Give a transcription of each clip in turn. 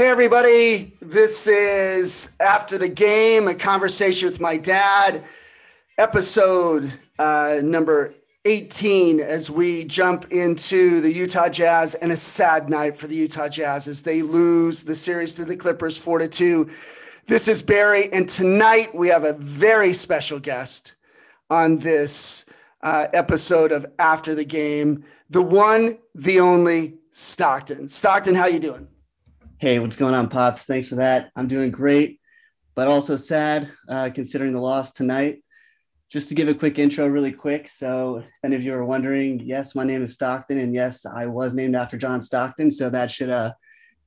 Hey, everybody. This is After the Game, a conversation with my dad, episode uh, number 18, as we jump into the Utah Jazz and a sad night for the Utah Jazz as they lose the series to the Clippers 4 to 2. This is Barry, and tonight we have a very special guest on this uh, episode of After the Game, the one, the only Stockton. Stockton, how you doing? Hey, what's going on, Pops? Thanks for that. I'm doing great, but also sad uh, considering the loss tonight. Just to give a quick intro, really quick. So, if any of you are wondering, yes, my name is Stockton, and yes, I was named after John Stockton. So, that should uh,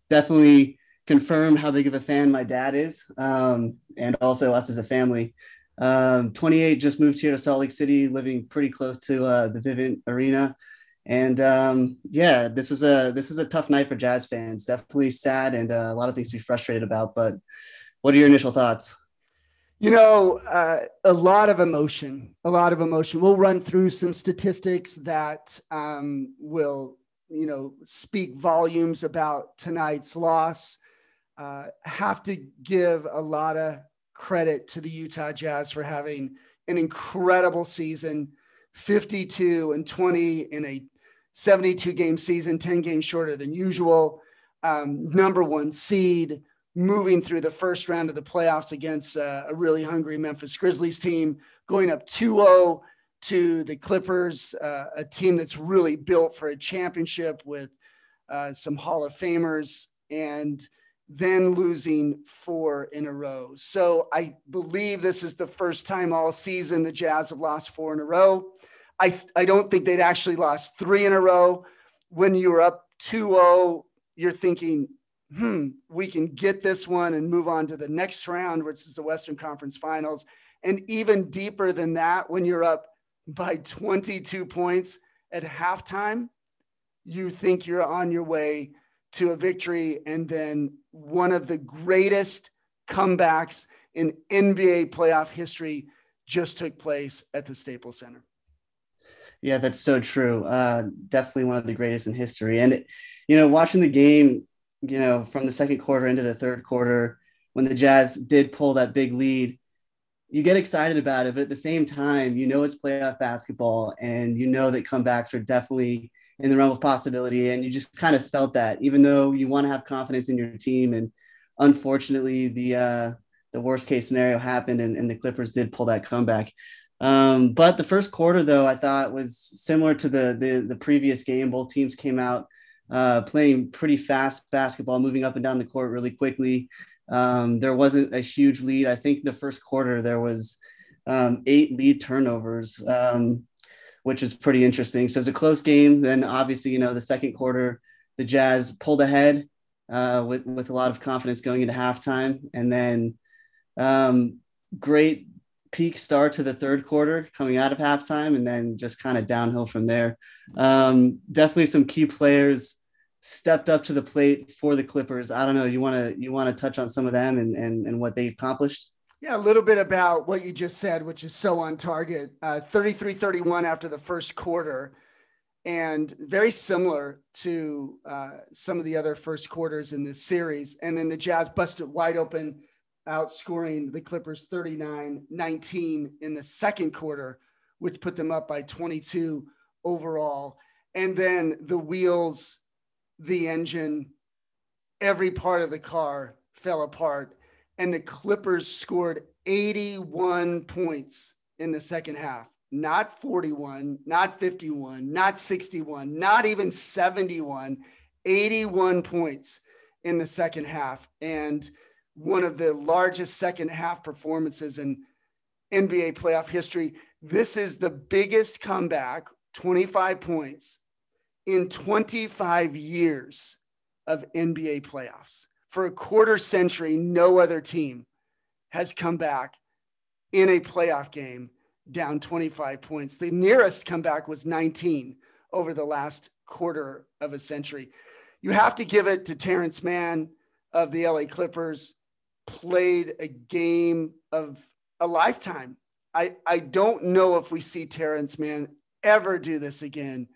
definitely confirm how big of a fan my dad is, um, and also us as a family. Um, 28, just moved here to Salt Lake City, living pretty close to uh, the Vivint Arena. And um, yeah, this was a this was a tough night for Jazz fans. Definitely sad and uh, a lot of things to be frustrated about. But what are your initial thoughts? You know, uh, a lot of emotion, a lot of emotion. We'll run through some statistics that um, will, you know, speak volumes about tonight's loss. Uh, have to give a lot of credit to the Utah Jazz for having an incredible season 52 and 20 in a 72 game season, 10 games shorter than usual. Um, number one seed, moving through the first round of the playoffs against uh, a really hungry Memphis Grizzlies team, going up 2 0 to the Clippers, uh, a team that's really built for a championship with uh, some Hall of Famers, and then losing four in a row. So I believe this is the first time all season the Jazz have lost four in a row. I, I don't think they'd actually lost three in a row. When you're up 2 0, you're thinking, hmm, we can get this one and move on to the next round, which is the Western Conference Finals. And even deeper than that, when you're up by 22 points at halftime, you think you're on your way to a victory. And then one of the greatest comebacks in NBA playoff history just took place at the Staples Center. Yeah, that's so true. Uh, definitely one of the greatest in history. And, it, you know, watching the game, you know, from the second quarter into the third quarter, when the Jazz did pull that big lead, you get excited about it. But at the same time, you know, it's playoff basketball and you know that comebacks are definitely in the realm of possibility. And you just kind of felt that, even though you want to have confidence in your team. And unfortunately, the, uh, the worst case scenario happened and, and the Clippers did pull that comeback. Um, but the first quarter, though, I thought was similar to the the, the previous game. Both teams came out uh, playing pretty fast basketball, moving up and down the court really quickly. Um, there wasn't a huge lead. I think the first quarter there was um, eight lead turnovers, um, which is pretty interesting. So it's a close game. Then obviously, you know, the second quarter, the Jazz pulled ahead uh, with with a lot of confidence going into halftime, and then um, great peak start to the third quarter coming out of halftime and then just kind of downhill from there. Um, definitely some key players stepped up to the plate for the Clippers. I don't know. You want to you want to touch on some of them and, and and what they accomplished? Yeah, a little bit about what you just said, which is so on target. Uh, 33-31 after the first quarter, and very similar to uh, some of the other first quarters in this series. And then the Jazz busted wide open outscoring the Clippers 39 19 in the second quarter, which put them up by 22 overall. And then the wheels, the engine, every part of the car fell apart. And the Clippers scored 81 points in the second half. Not 41, not 51, not 61, not even 71, 81 points in the second half. And one of the largest second half performances in NBA playoff history. This is the biggest comeback, 25 points in 25 years of NBA playoffs. For a quarter century, no other team has come back in a playoff game down 25 points. The nearest comeback was 19 over the last quarter of a century. You have to give it to Terrence Mann of the LA Clippers played a game of a lifetime. I, I don't know if we see Terrence Mann ever do this again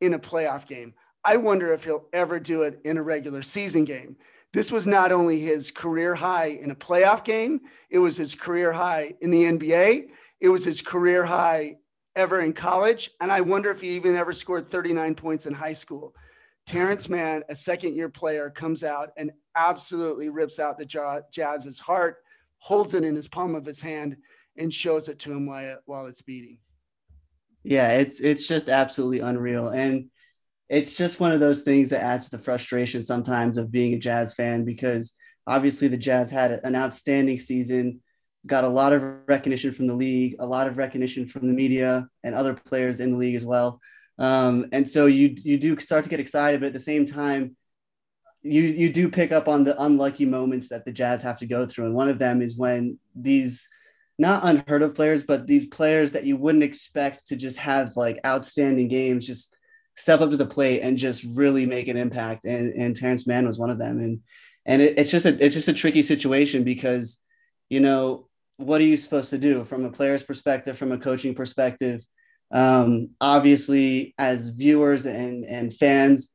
in a playoff game. I wonder if he'll ever do it in a regular season game. This was not only his career high in a playoff game, it was his career high in the NBA. It was his career high ever in college. And I wonder if he even ever scored 39 points in high school. Terrence Mann, a second year player, comes out and absolutely rips out the Jazz's heart, holds it in his palm of his hand, and shows it to him while, while it's beating. Yeah, it's it's just absolutely unreal. And it's just one of those things that adds to the frustration sometimes of being a Jazz fan because obviously the Jazz had an outstanding season, got a lot of recognition from the league, a lot of recognition from the media and other players in the league as well. Um, and so you you do start to get excited, but at the same time, you you do pick up on the unlucky moments that the Jazz have to go through, and one of them is when these not unheard of players, but these players that you wouldn't expect to just have like outstanding games, just step up to the plate and just really make an impact. And, and Terrence Mann was one of them. And, and it, it's just a, it's just a tricky situation because, you know, what are you supposed to do from a player's perspective, from a coaching perspective? Um, obviously as viewers and, and fans,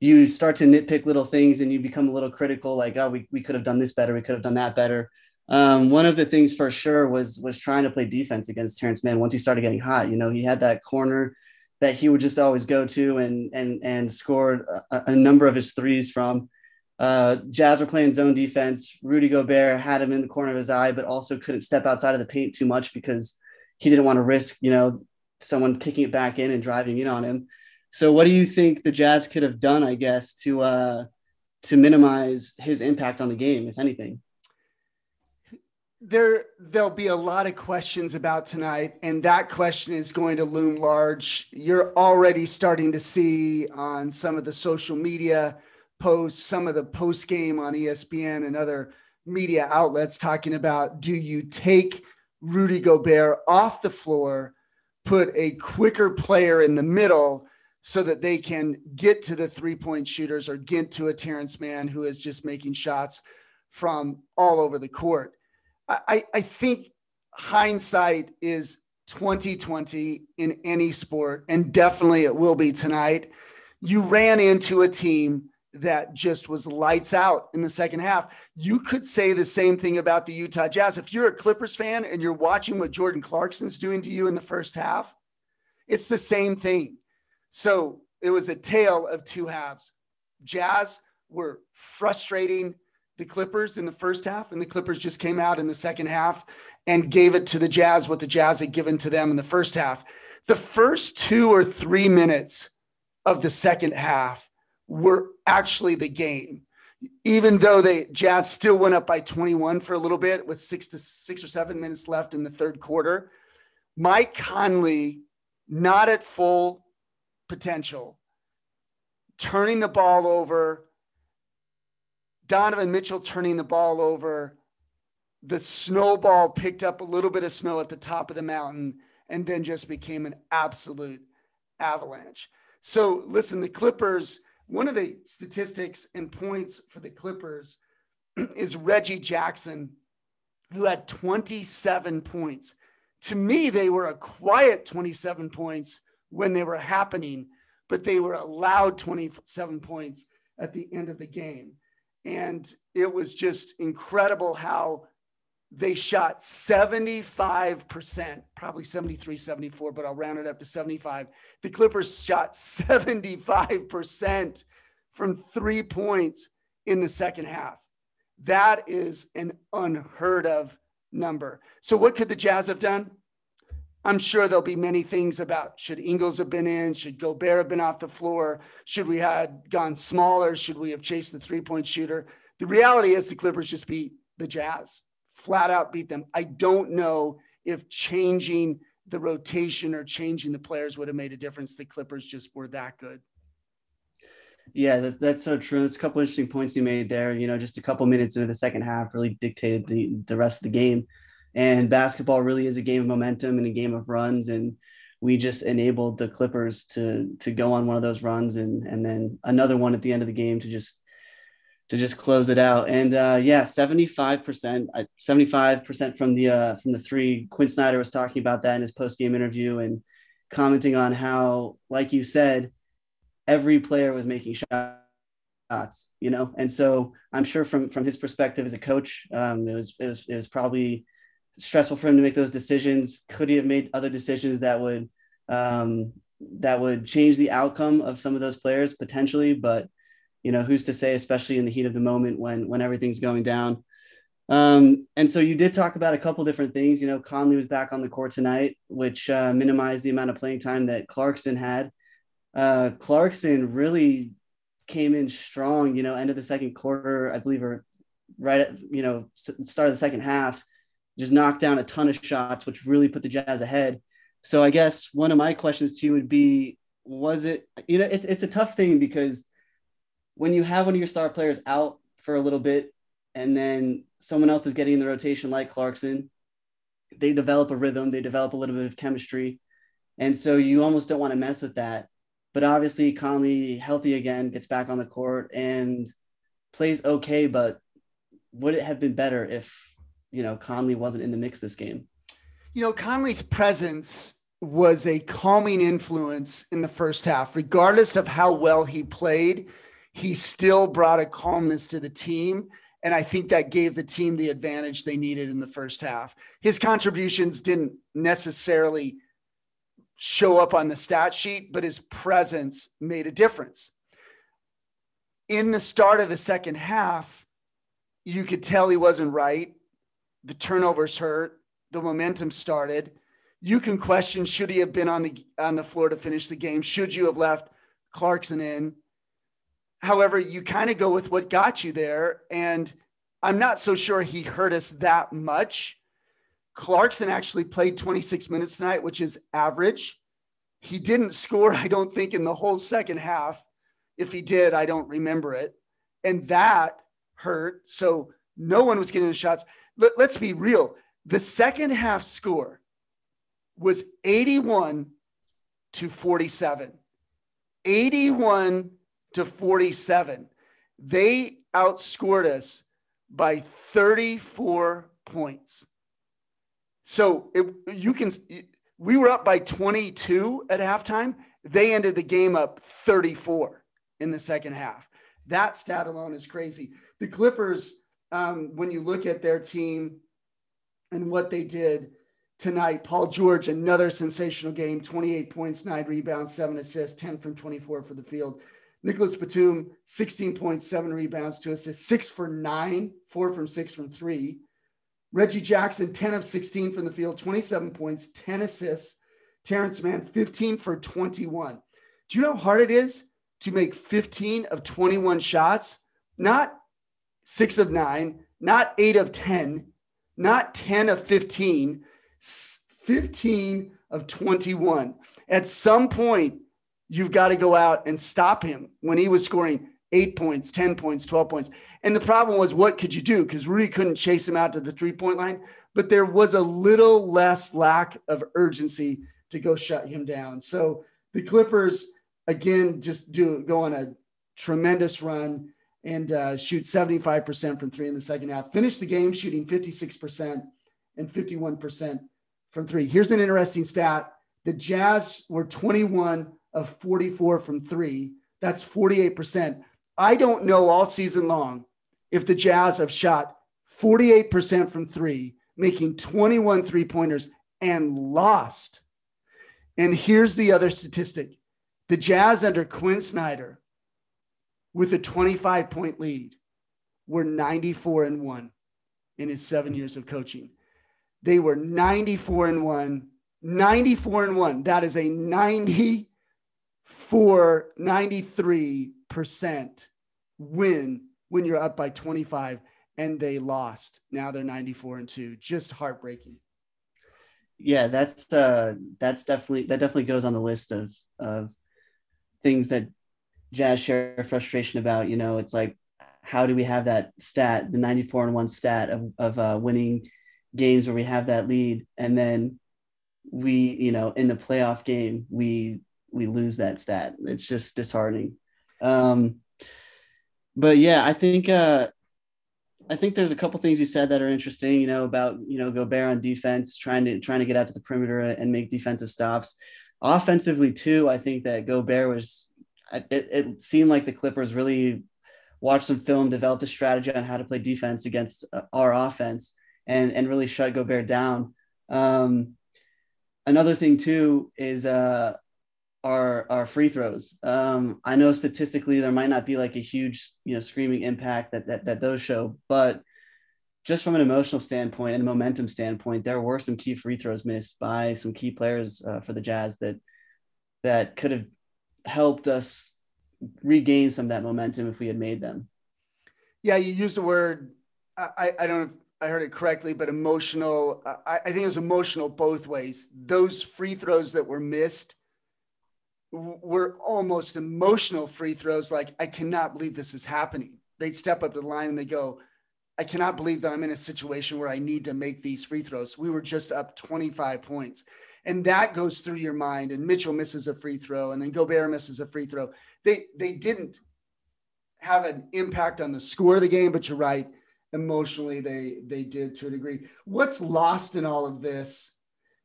you start to nitpick little things and you become a little critical, like, oh, we, we could have done this better. We could have done that better. Um, one of the things for sure was was trying to play defense against Terrence Mann once he started getting hot. You know, he had that corner that he would just always go to and and and scored a, a number of his threes from. Uh, Jazz were playing zone defense. Rudy Gobert had him in the corner of his eye, but also couldn't step outside of the paint too much because he didn't want to risk, you know, someone kicking it back in and driving in on him. So, what do you think the Jazz could have done, I guess, to uh, to minimize his impact on the game, if anything? there there'll be a lot of questions about tonight and that question is going to loom large you're already starting to see on some of the social media posts some of the post game on espn and other media outlets talking about do you take rudy gobert off the floor put a quicker player in the middle so that they can get to the three point shooters or get to a Terrence Mann who is just making shots from all over the court I, I think hindsight is 2020 in any sport, and definitely it will be tonight. You ran into a team that just was lights out in the second half. You could say the same thing about the Utah Jazz. If you're a Clippers fan and you're watching what Jordan Clarkson's doing to you in the first half, it's the same thing. So it was a tale of two halves. Jazz were frustrating the Clippers in the first half, and the Clippers just came out in the second half and gave it to the Jazz what the Jazz had given to them in the first half. The first two or three minutes of the second half were actually the game. Even though the Jazz still went up by 21 for a little bit with six to six or seven minutes left in the third quarter, Mike Conley, not at full potential, turning the ball over, Donovan Mitchell turning the ball over. The snowball picked up a little bit of snow at the top of the mountain and then just became an absolute avalanche. So, listen, the Clippers, one of the statistics and points for the Clippers is Reggie Jackson, who had 27 points. To me, they were a quiet 27 points when they were happening, but they were allowed 27 points at the end of the game. And it was just incredible how they shot 75%, probably 73, 74, but I'll round it up to 75. The Clippers shot 75% from three points in the second half. That is an unheard of number. So, what could the Jazz have done? I'm sure there'll be many things about should Ingles have been in, should Gobert have been off the floor, should we had gone smaller, should we have chased the three point shooter. The reality is the Clippers just beat the Jazz, flat out beat them. I don't know if changing the rotation or changing the players would have made a difference. The Clippers just were that good. Yeah, that, that's so true. That's a couple interesting points you made there. You know, just a couple minutes into the second half really dictated the the rest of the game. And basketball really is a game of momentum and a game of runs. And we just enabled the Clippers to to go on one of those runs and and then another one at the end of the game to just to just close it out. And uh, yeah, 75%, 75% from the uh, from the three. Quinn Snyder was talking about that in his post game interview and commenting on how, like you said, every player was making shots shots, you know. And so I'm sure from from his perspective as a coach, um, it was it was it was probably stressful for him to make those decisions. Could he have made other decisions that would um, that would change the outcome of some of those players potentially? But you know, who's to say, especially in the heat of the moment when when everything's going down. Um, and so you did talk about a couple different things. You know, Conley was back on the court tonight, which uh, minimized the amount of playing time that Clarkson had. Uh, Clarkson really came in strong. You know, end of the second quarter, I believe, or right at you know start of the second half, just knocked down a ton of shots, which really put the Jazz ahead. So I guess one of my questions to you would be, was it? You know, it's it's a tough thing because when you have one of your star players out for a little bit and then someone else is getting in the rotation like Clarkson, they develop a rhythm, they develop a little bit of chemistry. And so you almost don't want to mess with that. But obviously, Conley, healthy again, gets back on the court and plays okay. But would it have been better if, you know, Conley wasn't in the mix this game? You know, Conley's presence was a calming influence in the first half, regardless of how well he played. He still brought a calmness to the team and I think that gave the team the advantage they needed in the first half. His contributions didn't necessarily show up on the stat sheet, but his presence made a difference. In the start of the second half, you could tell he wasn't right. The turnovers hurt, the momentum started. You can question should he have been on the on the floor to finish the game? Should you have left Clarkson in? However, you kind of go with what got you there. And I'm not so sure he hurt us that much. Clarkson actually played 26 minutes tonight, which is average. He didn't score, I don't think, in the whole second half. If he did, I don't remember it. And that hurt. So no one was getting the shots. Let, let's be real. The second half score was 81 to 47. 81 to 47. They outscored us by 34 points. So it, you can, we were up by 22 at halftime. They ended the game up 34 in the second half. That stat alone is crazy. The Clippers, um, when you look at their team and what they did tonight, Paul George, another sensational game 28 points, nine rebounds, seven assists, 10 from 24 for the field. Nicolas Batum, 16.7 rebounds, two assists, six for nine, four from six from three. Reggie Jackson, 10 of 16 from the field, 27 points, 10 assists. Terrence Mann, 15 for 21. Do you know how hard it is to make 15 of 21 shots? Not six of nine, not eight of 10, not 10 of 15, 15 of 21. At some point, you've got to go out and stop him when he was scoring eight points, 10 points, 12 points. And the problem was, what could you do? Because Rudy couldn't chase him out to the three point line, but there was a little less lack of urgency to go shut him down. So the Clippers, again, just do go on a tremendous run and uh, shoot 75% from three in the second half. Finish the game shooting 56% and 51% from three. Here's an interesting stat the Jazz were 21 of 44 from three. That's 48%. I don't know all season long if the Jazz have shot 48% from three, making 21 three pointers and lost. And here's the other statistic the Jazz under Quinn Snyder with a 25 point lead were 94 and 1 in his seven years of coaching. They were 94 and 1, 94 and 1. That is a 90 for 93% win when you're up by 25 and they lost. Now they're 94 and 2. Just heartbreaking. Yeah, that's uh that's definitely that definitely goes on the list of of things that Jazz share frustration about. You know, it's like how do we have that stat, the 94 and 1 stat of of uh, winning games where we have that lead and then we, you know, in the playoff game, we we lose that stat. It's just disheartening. Um, but yeah, I think uh, I think there's a couple things you said that are interesting. You know about you know Gobert on defense, trying to trying to get out to the perimeter and make defensive stops. Offensively too, I think that Gobert was. It, it seemed like the Clippers really watched some film, developed a strategy on how to play defense against uh, our offense, and and really shut Gobert down. Um, another thing too is uh, our our free throws. Um, I know statistically there might not be like a huge you know screaming impact that that that those show, but just from an emotional standpoint and a momentum standpoint, there were some key free throws missed by some key players uh, for the Jazz that that could have helped us regain some of that momentum if we had made them. Yeah, you used the word. I, I don't know if I heard it correctly, but emotional. I, I think it was emotional both ways. Those free throws that were missed were almost emotional free throws. Like, I cannot believe this is happening. They'd step up to the line and they go, I cannot believe that I'm in a situation where I need to make these free throws. We were just up 25 points. And that goes through your mind. And Mitchell misses a free throw, and then Gobert misses a free throw. They they didn't have an impact on the score of the game, but you're right. Emotionally, they they did to a degree. What's lost in all of this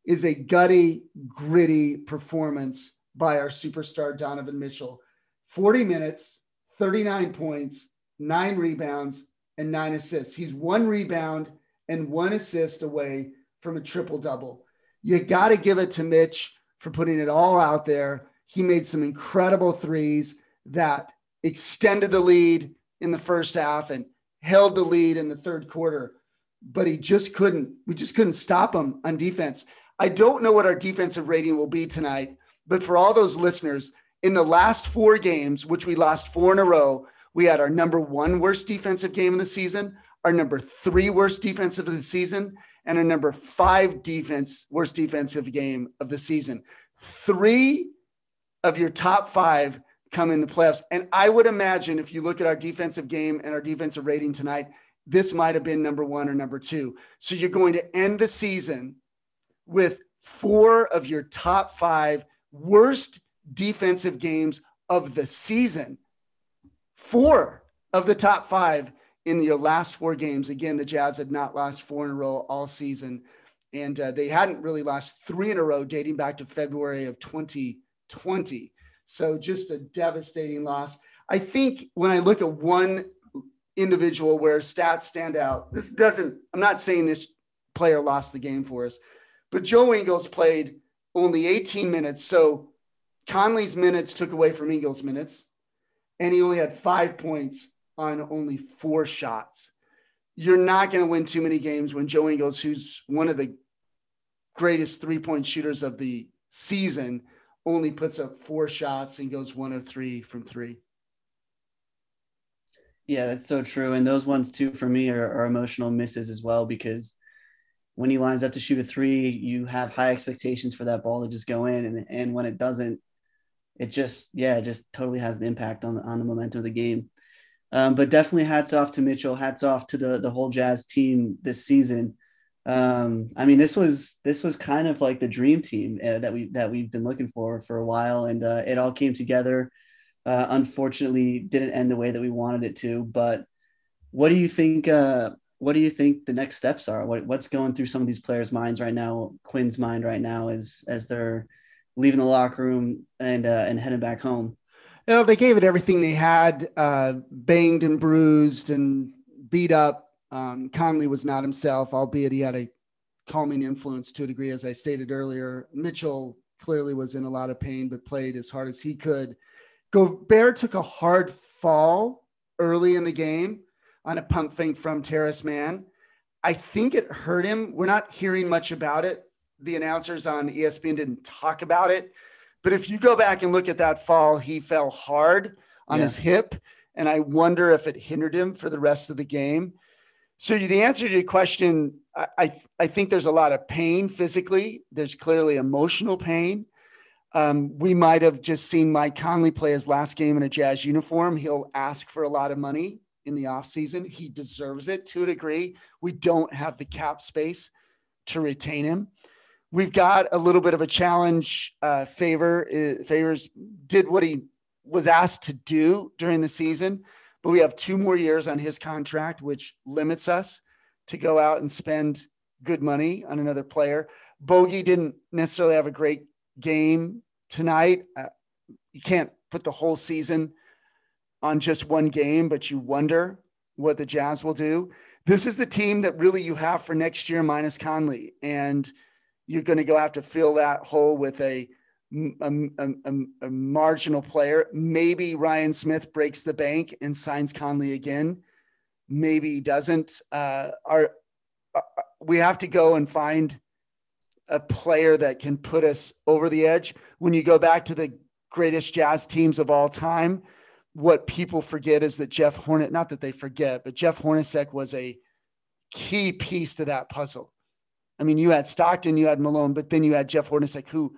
is a gutty, gritty performance by our superstar Donovan Mitchell. 40 minutes, 39 points, nine rebounds, and nine assists. He's one rebound and one assist away from a triple double. You got to give it to Mitch for putting it all out there. He made some incredible threes that extended the lead in the first half and held the lead in the third quarter. But he just couldn't, we just couldn't stop him on defense. I don't know what our defensive rating will be tonight, but for all those listeners, in the last four games, which we lost four in a row, we had our number one worst defensive game of the season, our number three worst defensive of the season, and our number five defense worst defensive game of the season. Three of your top five come in the playoffs. And I would imagine if you look at our defensive game and our defensive rating tonight, this might have been number one or number two. So you're going to end the season with four of your top five worst defensive games of the season four of the top five in your last four games. Again, the Jazz had not lost four in a row all season, and uh, they hadn't really lost three in a row dating back to February of 2020. So just a devastating loss. I think when I look at one individual where stats stand out, this doesn't, I'm not saying this player lost the game for us, but Joe Ingles played only 18 minutes. So Conley's minutes took away from Ingles' minutes and he only had five points on only four shots. You're not going to win too many games when Joe Ingles, who's one of the greatest three point shooters of the season, only puts up four shots and goes one of three from three. Yeah, that's so true. And those ones, too, for me are, are emotional misses as well because when he lines up to shoot a three, you have high expectations for that ball to just go in. And, and when it doesn't, it just yeah it just totally has an impact on the on the momentum of the game um, but definitely hats off to mitchell hats off to the the whole jazz team this season um, i mean this was this was kind of like the dream team uh, that we that we've been looking for for a while and uh, it all came together uh, unfortunately didn't end the way that we wanted it to but what do you think uh, what do you think the next steps are what, what's going through some of these players minds right now quinn's mind right now as as they're leaving the locker room and uh, and heading back home? You know, they gave it everything they had, uh, banged and bruised and beat up. Um, Conley was not himself, albeit he had a calming influence to a degree, as I stated earlier. Mitchell clearly was in a lot of pain, but played as hard as he could. Gobert took a hard fall early in the game on a pump fake from Terrence Mann. I think it hurt him. We're not hearing much about it the announcers on ESPN didn't talk about it. But if you go back and look at that fall, he fell hard on yeah. his hip. And I wonder if it hindered him for the rest of the game. So the answer to your question, I, I, I think there's a lot of pain physically. There's clearly emotional pain. Um, we might have just seen Mike Conley play his last game in a Jazz uniform. He'll ask for a lot of money in the offseason. He deserves it to a degree. We don't have the cap space to retain him. We've got a little bit of a challenge. Uh, favor uh, favors did what he was asked to do during the season, but we have two more years on his contract, which limits us to go out and spend good money on another player. Bogey didn't necessarily have a great game tonight. Uh, you can't put the whole season on just one game, but you wonder what the Jazz will do. This is the team that really you have for next year minus Conley, and you're going to go have to fill that hole with a a, a, a, marginal player. Maybe Ryan Smith breaks the bank and signs Conley again. Maybe he doesn't. Uh, our, uh, we have to go and find a player that can put us over the edge. When you go back to the greatest jazz teams of all time, what people forget is that Jeff Hornet, not that they forget, but Jeff Hornacek was a key piece to that puzzle. I mean, you had Stockton, you had Malone, but then you had Jeff Hornacek, who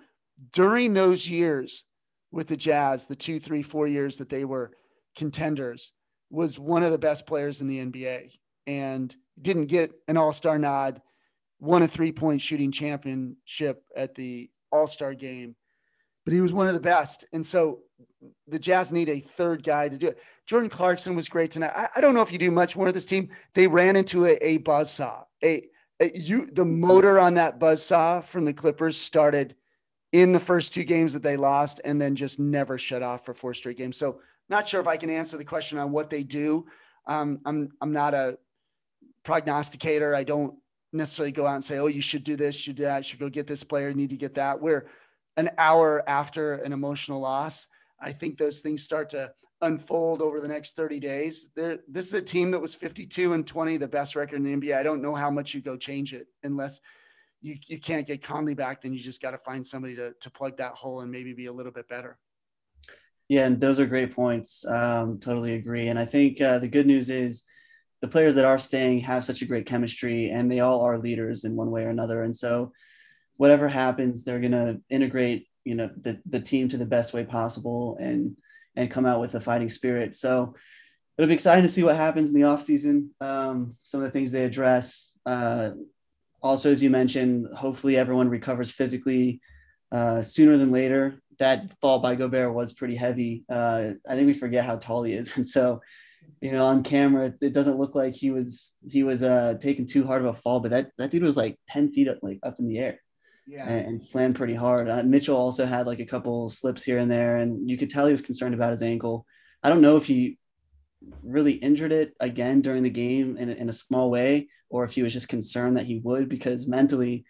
during those years with the Jazz, the two, three, four years that they were contenders, was one of the best players in the NBA and didn't get an all star nod, won a three point shooting championship at the all star game, but he was one of the best. And so the Jazz need a third guy to do it. Jordan Clarkson was great tonight. I, I don't know if you do much more of this team. They ran into a, a buzz saw. A, a, you the motor on that buzz saw from the Clippers started in the first two games that they lost and then just never shut off for four straight games. So not sure if I can answer the question on what they do. Um, I'm I'm not a prognosticator. I don't necessarily go out and say, oh, you should do this, should do that, should go get this player, need to get that. We're an hour after an emotional loss. I think those things start to unfold over the next 30 days. There, this is a team that was 52 and 20, the best record in the NBA. I don't know how much you go change it unless you, you can't get Conley back, then you just got to find somebody to, to plug that hole and maybe be a little bit better. Yeah, and those are great points. Um, totally agree. And I think uh, the good news is the players that are staying have such a great chemistry and they all are leaders in one way or another. And so whatever happens, they're going to integrate, you know, the, the team to the best way possible and, and come out with a fighting spirit. So it'll be exciting to see what happens in the off season. Um, some of the things they address, uh, also, as you mentioned, hopefully everyone recovers physically uh, sooner than later. That fall by Gobert was pretty heavy. Uh, I think we forget how tall he is, and so you know on camera it doesn't look like he was he was uh, taking too hard of a fall, but that that dude was like ten feet up, like up in the air. Yeah. And, and slammed pretty hard. Uh, Mitchell also had like a couple slips here and there, and you could tell he was concerned about his ankle. I don't know if he really injured it again during the game in, in a small way, or if he was just concerned that he would, because mentally,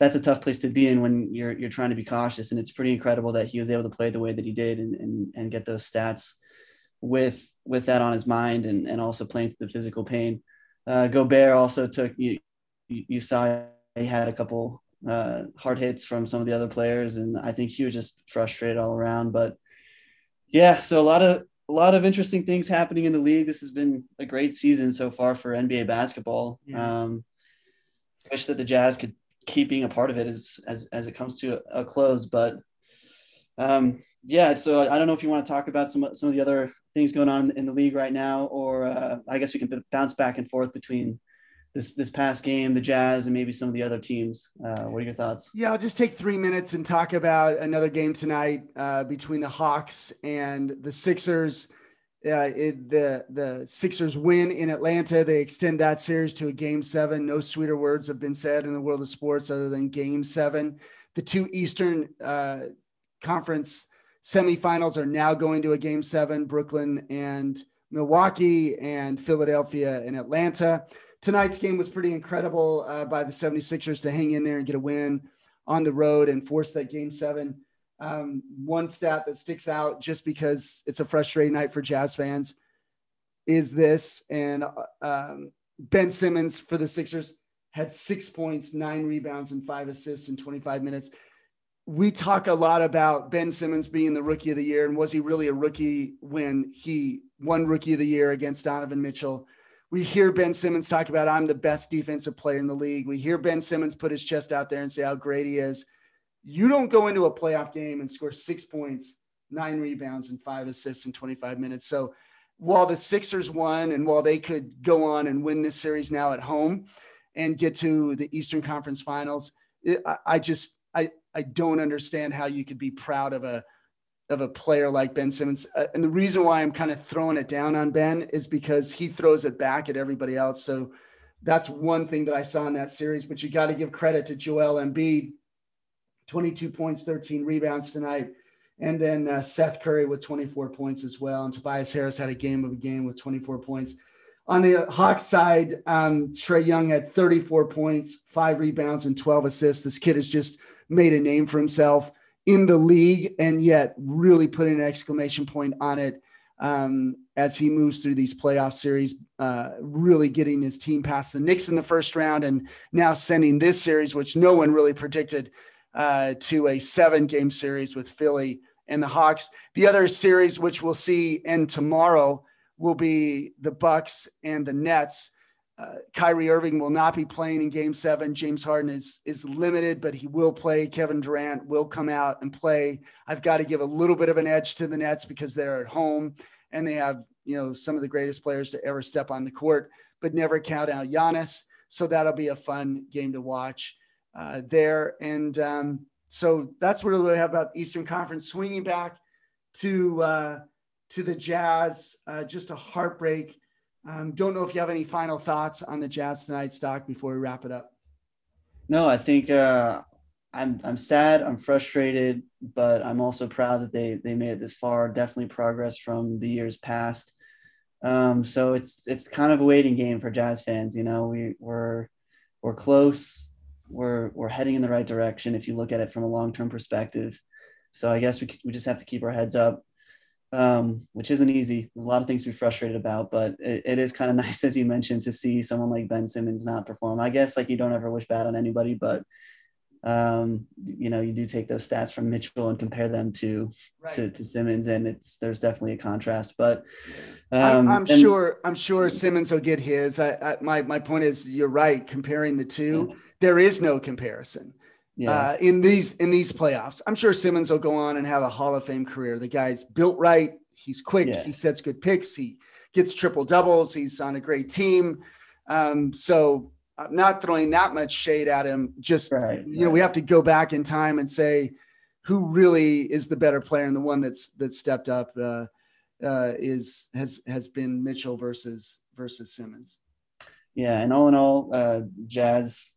that's a tough place to be in when you're you're trying to be cautious. And it's pretty incredible that he was able to play the way that he did and and, and get those stats with with that on his mind and, and also playing through the physical pain. Uh, Gobert also took you you saw he had a couple uh, hard hits from some of the other players, and I think he was just frustrated all around. But yeah, so a lot of a lot of interesting things happening in the league. This has been a great season so far for NBA basketball. Yeah. Um, wish that the Jazz could keep being a part of it as as, as it comes to a, a close. But um, yeah, so I don't know if you want to talk about some some of the other things going on in the league right now, or uh, I guess we can bounce back and forth between this this past game, the Jazz, and maybe some of the other teams. Uh, what are your thoughts? Yeah, I'll just take three minutes and talk about another game tonight uh, between the Hawks and the Sixers. Uh, it, the the Sixers win in Atlanta. They extend that series to a game seven. No sweeter words have been said in the world of sports other than game seven. The two Eastern uh, Conference semifinals are now going to a game seven. Brooklyn and Milwaukee and Philadelphia and Atlanta tonight's game was pretty incredible uh, by the 76ers to hang in there and get a win on the road and force that game seven. Um, one stat that sticks out just because it's a frustrating night for Jazz fans is this. And uh, um, Ben Simmons for the Sixers had six points, nine rebounds, and five assists in 25 minutes. We talk a lot about Ben Simmons being the rookie of the year. And was he really a rookie when he won rookie of the year against Donovan Mitchell? We hear Ben Simmons talk about I'm the best defensive player in the league. We hear Ben Simmons put his chest out there and say how great he is. You don't go into a playoff game and score six points, nine rebounds, and five assists in 25 minutes. So while the Sixers won and while they could go on and win this series now at home and get to the Eastern Conference Finals, it, I, I just I I don't understand how you could be proud of a of a player like Ben Simmons. Uh, and the reason why I'm kind of throwing it down on Ben is because he throws it back at everybody else. So that's one thing that I saw in that series. But you got to give credit to Joel Embiid 22 points, 13 rebounds tonight. And then uh, Seth Curry with 24 points as well. And Tobias Harris had a game of a game with 24 points. On the Hawks side, um, Trae Young had 34 points, five rebounds, and 12 assists. This kid has just made a name for himself in the league and yet really putting an exclamation point on it um, as he moves through these playoff series, uh, really getting his team past the Knicks in the first round and now sending this series, which no one really predicted, uh, to a seven game series with Philly and the Hawks. The other series, which we'll see end tomorrow, will be the Bucks and the Nets. Uh, Kyrie Irving will not be playing in Game Seven. James Harden is is limited, but he will play. Kevin Durant will come out and play. I've got to give a little bit of an edge to the Nets because they're at home and they have you know some of the greatest players to ever step on the court. But never count out Giannis. So that'll be a fun game to watch uh, there. And um, so that's what we have about Eastern Conference. Swinging back to uh, to the Jazz, uh, just a heartbreak um, don't know if you have any final thoughts on the Jazz tonight stock before we wrap it up. No, I think uh, I'm I'm sad, I'm frustrated, but I'm also proud that they they made it this far. Definitely progress from the years past. Um, so it's it's kind of a waiting game for Jazz fans. You know, we we're we're close. We're we're heading in the right direction if you look at it from a long term perspective. So I guess we we just have to keep our heads up um, which isn't easy. There's a lot of things to be frustrated about, but it, it is kind of nice, as you mentioned, to see someone like Ben Simmons not perform. I guess like you don't ever wish bad on anybody, but um, you know, you do take those stats from Mitchell and compare them to right. to, to, Simmons, and it's there's definitely a contrast. But um, I'm, I'm and, sure I'm sure Simmons will get his. I, I, my my point is, you're right. Comparing the two, yeah. there is no comparison yeah. uh, in these in these playoffs. I'm sure Simmons will go on and have a Hall of Fame career. The guy's built right. He's quick. Yeah. He sets good picks. He gets triple doubles. He's on a great team. Um, so I'm not throwing that much shade at him. Just right, you know, we have to go back in time and say who really is the better player and the one that's that stepped up uh, uh, is has has been Mitchell versus versus Simmons. Yeah, and all in all, uh, Jazz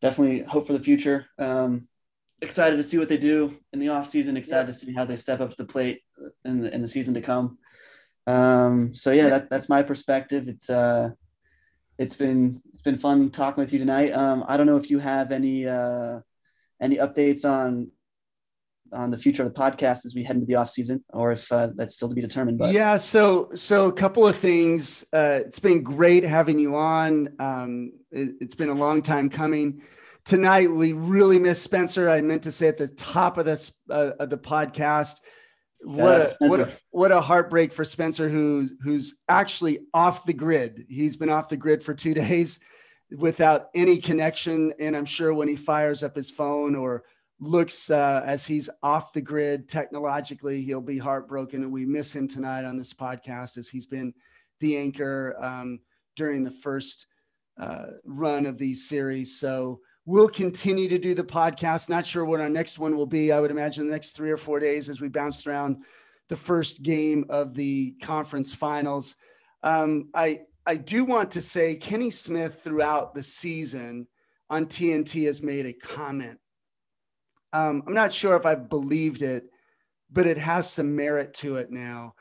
definitely hope for the future. Um, excited to see what they do in the off season. Excited to see how they step up to the plate in the in the season to come. Um, so yeah, that, that's my perspective. It's uh, it's been it's been fun talking with you tonight. Um, I don't know if you have any uh, any updates on on the future of the podcast as we head into the off season, or if uh, that's still to be determined. But yeah, so so a couple of things. Uh, it's been great having you on. Um, it, has been a long time coming. Tonight we really miss Spencer. I meant to say at the top of this uh, of the podcast. What a, what a, what a heartbreak for Spencer, who who's actually off the grid. He's been off the grid for two days without any connection, and I'm sure when he fires up his phone or looks uh, as he's off the grid technologically, he'll be heartbroken. And we miss him tonight on this podcast as he's been the anchor um, during the first uh, run of these series. So we'll continue to do the podcast. Not sure what our next one will be. I would imagine the next three or four days as we bounce around the first game of the conference finals. Um, I I do want to say Kenny Smith throughout the season on TNT has made a comment um, I'm not sure if I've believed it, but it has some merit to it now.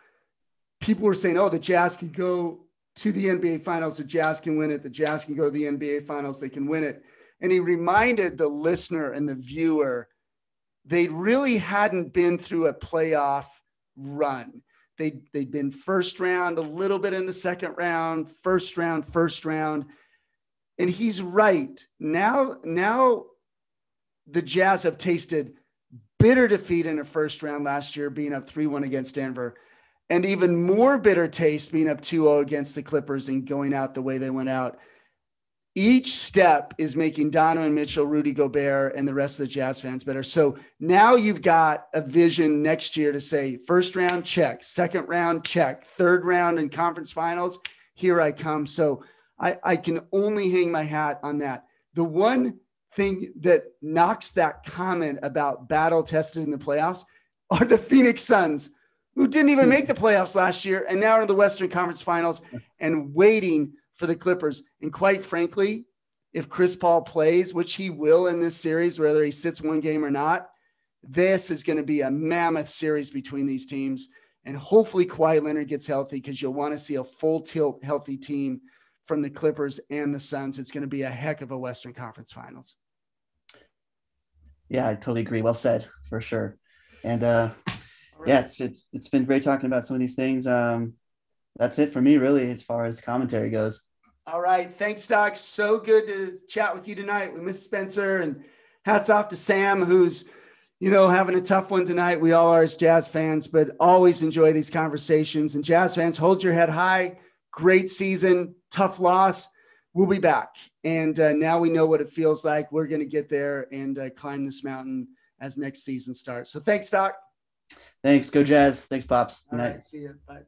People were saying, oh, the Jazz can go to the NBA Finals, the Jazz can win it, the Jazz can go to the NBA Finals, they can win it. And he reminded the listener and the viewer they really hadn't been through a playoff run. They, they'd been first round, a little bit in the second round, first round, first round. And he's right. Now, now the Jazz have tasted bitter defeat in a first round last year, being up 3 1 against Denver, and even more bitter taste being up 2 0 against the Clippers and going out the way they went out. Each step is making Donovan Mitchell, Rudy Gobert, and the rest of the Jazz fans better. So now you've got a vision next year to say first round, check, second round, check, third round and conference finals, here I come. So I, I can only hang my hat on that. The one thing that knocks that comment about battle tested in the playoffs are the Phoenix Suns, who didn't even make the playoffs last year and now are in the Western Conference Finals and waiting for the Clippers. And quite frankly, if Chris Paul plays, which he will in this series, whether he sits one game or not, This is going to be a mammoth series between these teams. And hopefully Kawhi Leonard gets healthy because you'll want to see a full tilt healthy team from the Clippers and the Suns. It's going to be a heck of a Western Conference Finals. Yeah, I totally agree. Well said, for sure. And uh, right. yeah, it's, it's it's been great talking about some of these things. Um, that's it for me, really, as far as commentary goes. All right, thanks, Doc. So good to chat with you tonight. We miss Spencer, and hats off to Sam, who's you know having a tough one tonight. We all are as Jazz fans, but always enjoy these conversations. And Jazz fans, hold your head high. Great season, tough loss we'll be back. And uh, now we know what it feels like. We're going to get there and uh, climb this mountain as next season starts. So thanks, Doc. Thanks. Go Jazz. Thanks, Pops. All right. See you. Bye.